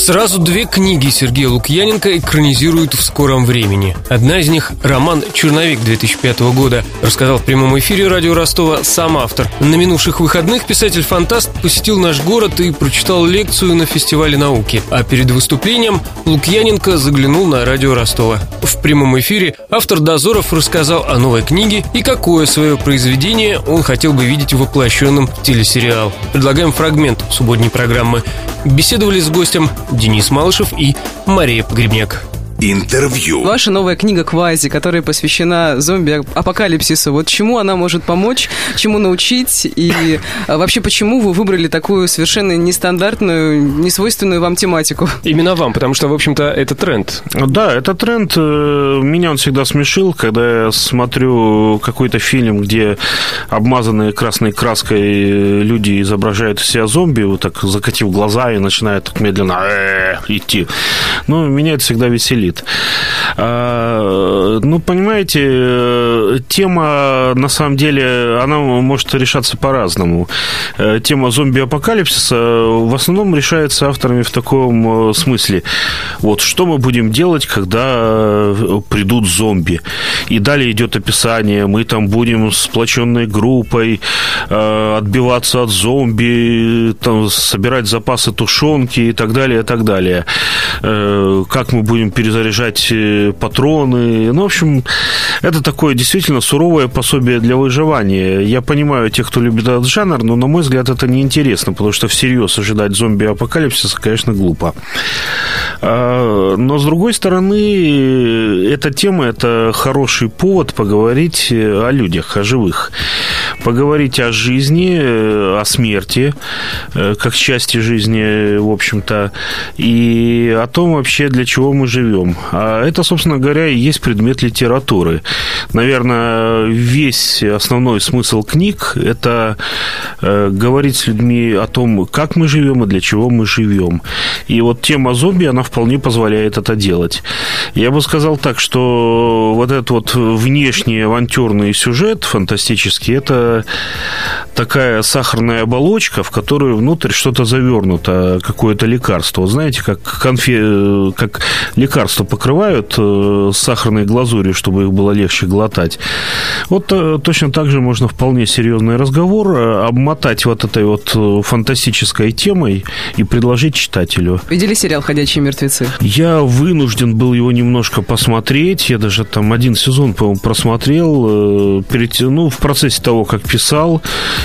Сразу две книги Сергея Лукьяненко экранизируют в скором времени. Одна из них – роман «Черновик» 2005 года. Рассказал в прямом эфире радио Ростова сам автор. На минувших выходных писатель-фантаст посетил наш город и прочитал лекцию на фестивале науки. А перед выступлением Лукьяненко заглянул на радио Ростова. В прямом эфире автор «Дозоров» рассказал о новой книге и какое свое произведение он хотел бы видеть воплощенным в телесериал. Предлагаем фрагмент субботней программы. Беседовали с гостем Денис Малышев и Мария Погребняк. Интервью. Ваша новая книга «Квази», которая посвящена зомби-апокалипсису, вот чему она может помочь, чему научить, и а, вообще почему вы выбрали такую совершенно нестандартную, несвойственную вам тематику? Именно вам, потому что, в общем-то, это тренд. Да, это тренд. Э, меня он всегда смешил, когда я смотрю какой-то фильм, где обмазанные красной краской люди изображают из себя зомби, вот так закатив глаза и начинают так медленно э, идти. Ну, меня это всегда веселит болит. А, ну, понимаете, тема, на самом деле, она может решаться по-разному. Э, тема зомби-апокалипсиса в основном решается авторами в таком э, смысле. Вот, что мы будем делать, когда э, придут зомби? И далее идет описание, мы там будем сплоченной группой отбиваться от зомби, там, собирать запасы тушенки и так далее, и так далее. Как мы будем перезагружать заряжать э, патроны. Ну, в общем, это такое действительно суровое пособие для выживания. Я понимаю тех, кто любит этот жанр, но, на мой взгляд, это неинтересно, потому что всерьез ожидать зомби-апокалипсиса, конечно, глупо. А, но, с другой стороны, эта тема – это хороший повод поговорить о людях, о живых. Поговорить о жизни, о смерти, э, как части жизни, в общем-то, и о том вообще, для чего мы живем. А это, собственно говоря, и есть предмет литературы. Наверное, весь основной смысл книг – это э, говорить с людьми о том, как мы живем и для чего мы живем. И вот тема зомби, она вполне позволяет это делать. Я бы сказал так, что вот этот вот внешний авантюрный сюжет фантастический – это такая сахарная оболочка, в которую внутрь что-то завернуто, какое-то лекарство. Вот знаете, как, конфе... как лекарство покрывают э, сахарной глазурью, чтобы их было легче глотать. Вот э, точно так же можно вполне серьезный разговор э, обмотать вот этой вот фантастической темой и предложить читателю. Видели сериал «Ходячие мертвецы»? Я вынужден был его немножко посмотреть. Я даже там один сезон, по-моему, просмотрел. Перед, ну, в процессе того, как писал.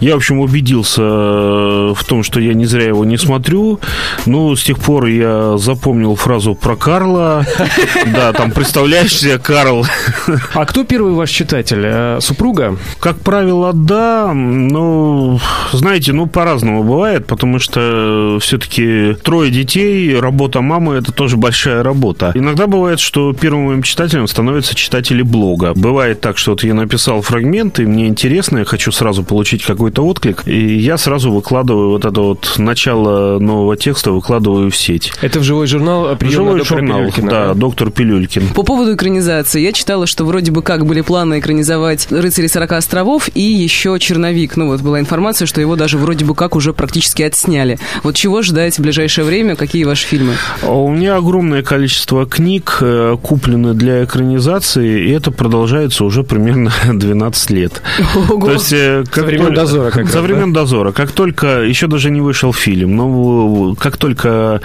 Я, в общем, убедился э, в том, что я не зря его не смотрю. Ну, с тех пор я запомнил фразу про Карла. Да, там, представляешь себе, Карл. А кто первый ваш читатель? Э, супруга? Как правило, да. Ну, знаете, ну, по-разному бывает, потому что все-таки трое детей, работа мамы – это тоже большая работа. Иногда бывает, что первым моим читателем становятся читатели блога. Бывает так, что вот я написал фрагмент, и мне интересно, я хочу сразу получить какой какой-то отклик, и я сразу выкладываю вот это вот начало нового текста, выкладываю в сеть. Это в живой журнал прием Живой журнал, Пилюлькина, да, доктор Пилюлькин. По поводу экранизации, я читала, что вроде бы как были планы экранизовать «Рыцари 40 островов» и еще «Черновик». Ну вот была информация, что его даже вроде бы как уже практически отсняли. Вот чего ждать в ближайшее время? Какие ваши фильмы? А у меня огромное количество книг э, куплены для экранизации, и это продолжается уже примерно 12 лет. Ого. То есть, э, как времен дозора дозора как За времен да? дозора. Как только, еще даже не вышел фильм, но как только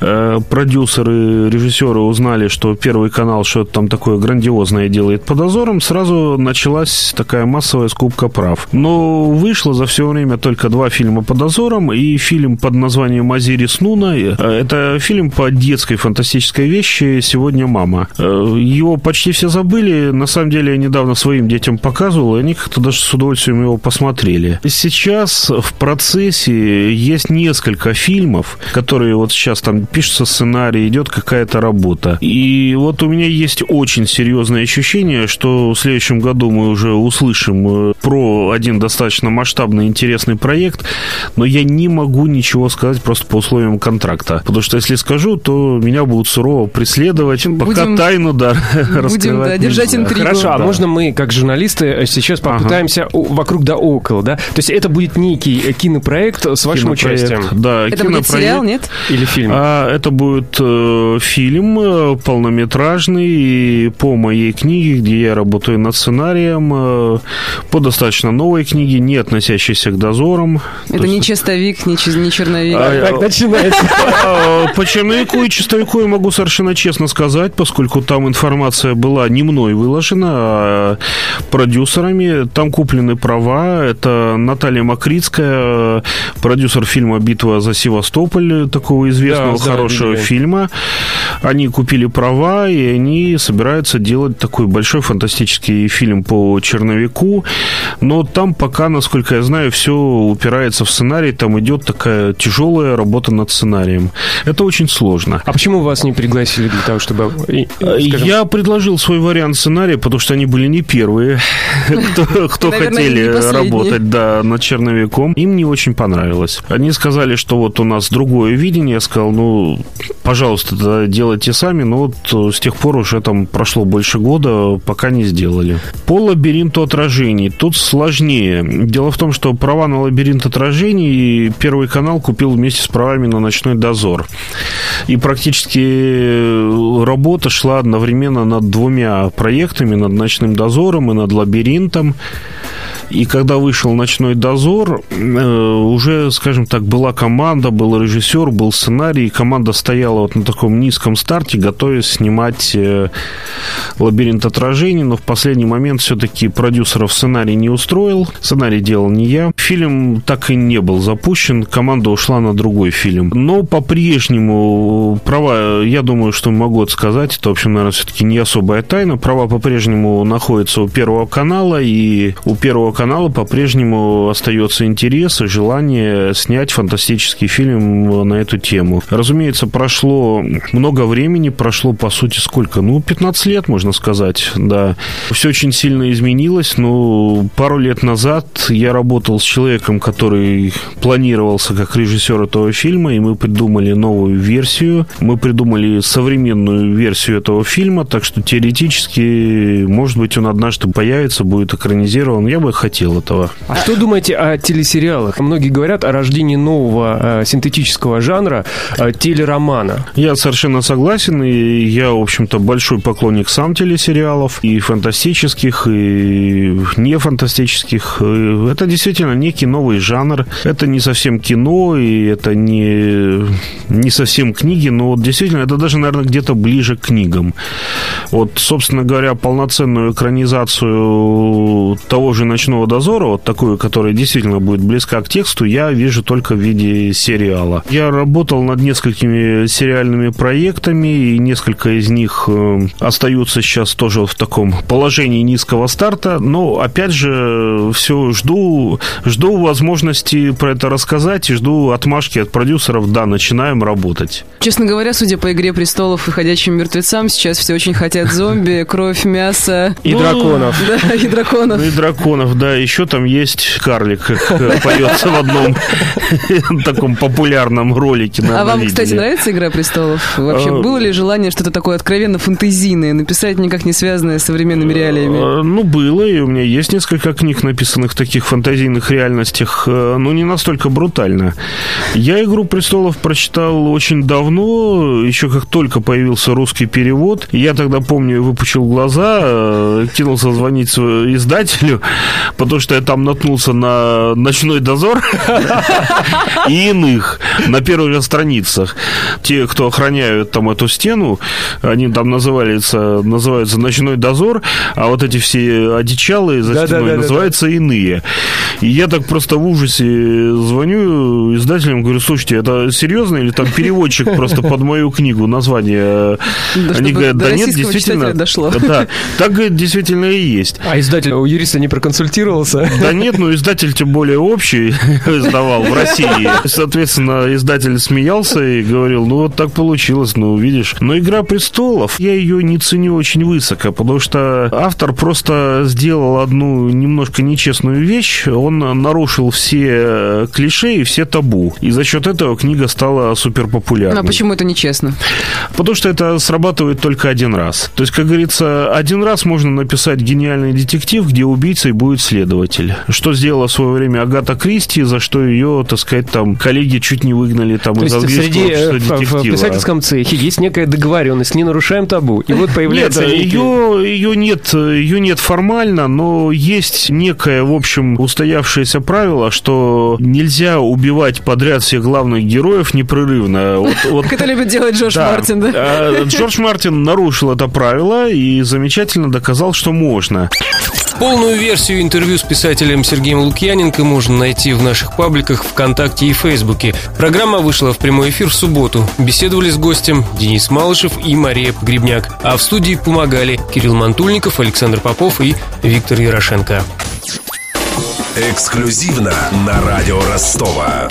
э, продюсеры, режиссеры узнали, что Первый канал что-то там такое грандиозное делает по дозорам, сразу началась такая массовая скупка прав. Но вышло за все время только два фильма по дозорам и фильм под названием «Азирис Нуна». Э, это фильм по детской фантастической вещи «Сегодня мама». Э, его почти все забыли. На самом деле, я недавно своим детям показывал, и они как-то даже с удовольствием его посмотрели смотрели. Сейчас в процессе есть несколько фильмов, которые вот сейчас там пишется сценарий, идет какая-то работа. И вот у меня есть очень серьезное ощущение, что в следующем году мы уже услышим э, про один достаточно масштабный интересный проект, но я не могу ничего сказать просто по условиям контракта. Потому что если скажу, то меня будут сурово преследовать. Будем, Пока тайну, да, Будем, да, держать интригу. Хорошо, а можно мы, как журналисты, сейчас попытаемся ага. вокруг да около да? То есть это будет некий кинопроект с вашим Кинопроект, участием? Да, Это будет сериал, нет? Или фильм? А, это будет э, фильм э, полнометражный по моей книге, где я работаю над сценарием, э, по достаточно новой книге, не относящейся к дозорам. Это То не есть- чистовик, не, не черновик. А, Так начинается. А, По черновику и чистовику я могу совершенно честно сказать, поскольку там информация была не мной выложена, а продюсерами. Там куплены права. Это Наталья Макритская, продюсер фильма «Битва за Севастополь», такого известного, Да, да, хорошего видели. фильма. Они купили права, и они собираются делать такой большой фантастический фильм по черновику. Но там пока, насколько я знаю, все упирается в сценарий. Там идет такая тяжелая работа над сценарием. Это очень сложно. А почему вас не пригласили для того, чтобы... и, скажем, Я предложил свой вариант сценария, потому что они были не первые, кто, хотели работать да, над черновиком. Им не очень понравилось. Они сказали, что вот у нас другое видение. Я сказал, ну, пожалуйста, тогда делайте сами. Но вот э, с тех пор уже там прошло больше года, пока не сделали. По лабиринту отражений. Тут сложнее. Дело в том, что права на лабиринт отражений Первый канал купил вместе с правами на ночной дозор. И практически э, работа шла одновременно над двумя проектами, над «Ночным дозором» и над «Лабиринтом». И когда вышел «Ночной дозор», э, уже, скажем так, была команда, был режиссер, был сценарий, и команда стояла вот на таком низком старте, готовясь снимать э, «Лабиринт отражений», но в последний момент все-таки продюсеров сценарий не устроил, сценарий делал не я. Фильм так и не был запущен, команда ушла на другой фильм. Но по-прежнему права, я думаю, что могу это сказать, это, в общем, наверное, все-таки не особая тайна, права по-прежнему находятся у Первого канала, и у Первого канала по-прежнему остается интерес и желание снять фантастический фильм на эту тему. Разумеется, прошло много времени, прошло, по сути, сколько? Ну, 15 лет, можно сказать, да. Все очень сильно изменилось, но пару лет назад я работал с человеком, который планировался как режиссер этого фильма, и мы придумали новую версию. Мы придумали современную версию этого фильма, так что теоретически, может быть, он однажды появится, будет экранизирован. Я бы хотел этого. А что думаете о телесериалах? Многие говорят о рождении нового э, синтетического жанра э, телеромана. Я совершенно согласен, и я, в общем-то, большой поклонник сам телесериалов, и фантастических, и не фантастических. И Это действительно некий новый жанр. Это не совсем кино, и это не, не совсем книги, но вот действительно это даже, наверное, где-то ближе к книгам. Вот, собственно говоря, полноценную экранизацию того же «Ночного дозора», вот такую, которая действительно будет близка к тексту, я вижу только в виде сериала. Я работал над несколькими сериальными проектами, и несколько из них э, остаются сейчас тоже в таком положении низкого старта, но, опять же, все жду, жду возможности про это рассказать и жду отмашки от продюсеров, да, начинаем работать. Честно говоря, судя по «Игре престолов» и «Ходячим мертвецам», сейчас все очень хотят зомби, кровь, мясо. И Ну, драконов. Да, и драконов. Ну и драконов, да, еще там есть карлик, как э, поется в одном таком популярном ролике. А вам, кстати, нравится «Игра престолов»? Вообще, А, было ли желание что-то такое откровенно фантазийное написать, никак не связанное с современными реалиями? Э, Ну, было, и у меня есть несколько книг, написанных в таких фантазийных реальностях, э, но не настолько брутально. Я «Игру престолов» прочитал очень давно, еще как только появился русский перевод. Я тогда, помню, выпучил глаза, э, кинулся звонить издателю, потому что я там наткнулся на «Ночной дозор» и иных на первых же страницах. Те, кто охраняют там эту стену, они там называются, называются «Ночной дозор», а вот эти все одичалые за стеной называются «Иные». И я так просто в ужасе звоню издателям, говорю, слушайте, это серьезно или там переводчик просто под мою книгу название? Они говорят, да нет, действительно. Да, так действительно и есть. А издатель у юриста не проконсультировался? Да нет, ну издатель тем более общий издавал в России. Соответственно, издатель смеялся и говорил, ну вот так получилось, ну видишь. Но «Игра престолов», я ее не ценю очень высоко, потому что автор просто сделал одну немножко нечестную вещь. Он нарушил все клише и все табу. И за счет этого книга стала супер популярной. А почему это нечестно? Потому что это срабатывает только один раз. То есть, как говорится, один раз можно написать гениальный детектив, где убийцей будет следователь. Что сделала в свое время Агата Кристи, за что ее, так сказать, там коллеги чуть не выгнали там То из английского среди э, в, в писательском цехе есть некая договоренность, не нарушаем табу. И вот появляется... Нет, некий- ее, ее, нет, ее нет формально, но есть некое, в общем, устоявшееся правило, что нельзя убивать подряд всех главных героев непрерывно. Вот, вот Как это любит делать Джордж Да. Мартин, да? А, Джордж Мартин нарушил это правило и замечательно доказал, что можно. Полную версию интервью с писателем Сергеем Лукьяненко можно найти в наших пабликах ВКонтакте и Фейсбуке. Программа вышла в прямой эфир в субботу. Беседовали с гостем Денис Малышев и Мария Погребняк. А в студии помогали Кирилл Мантульников, Александр Попов и Виктор Ярошенко. Эксклюзивно на радио Ростова.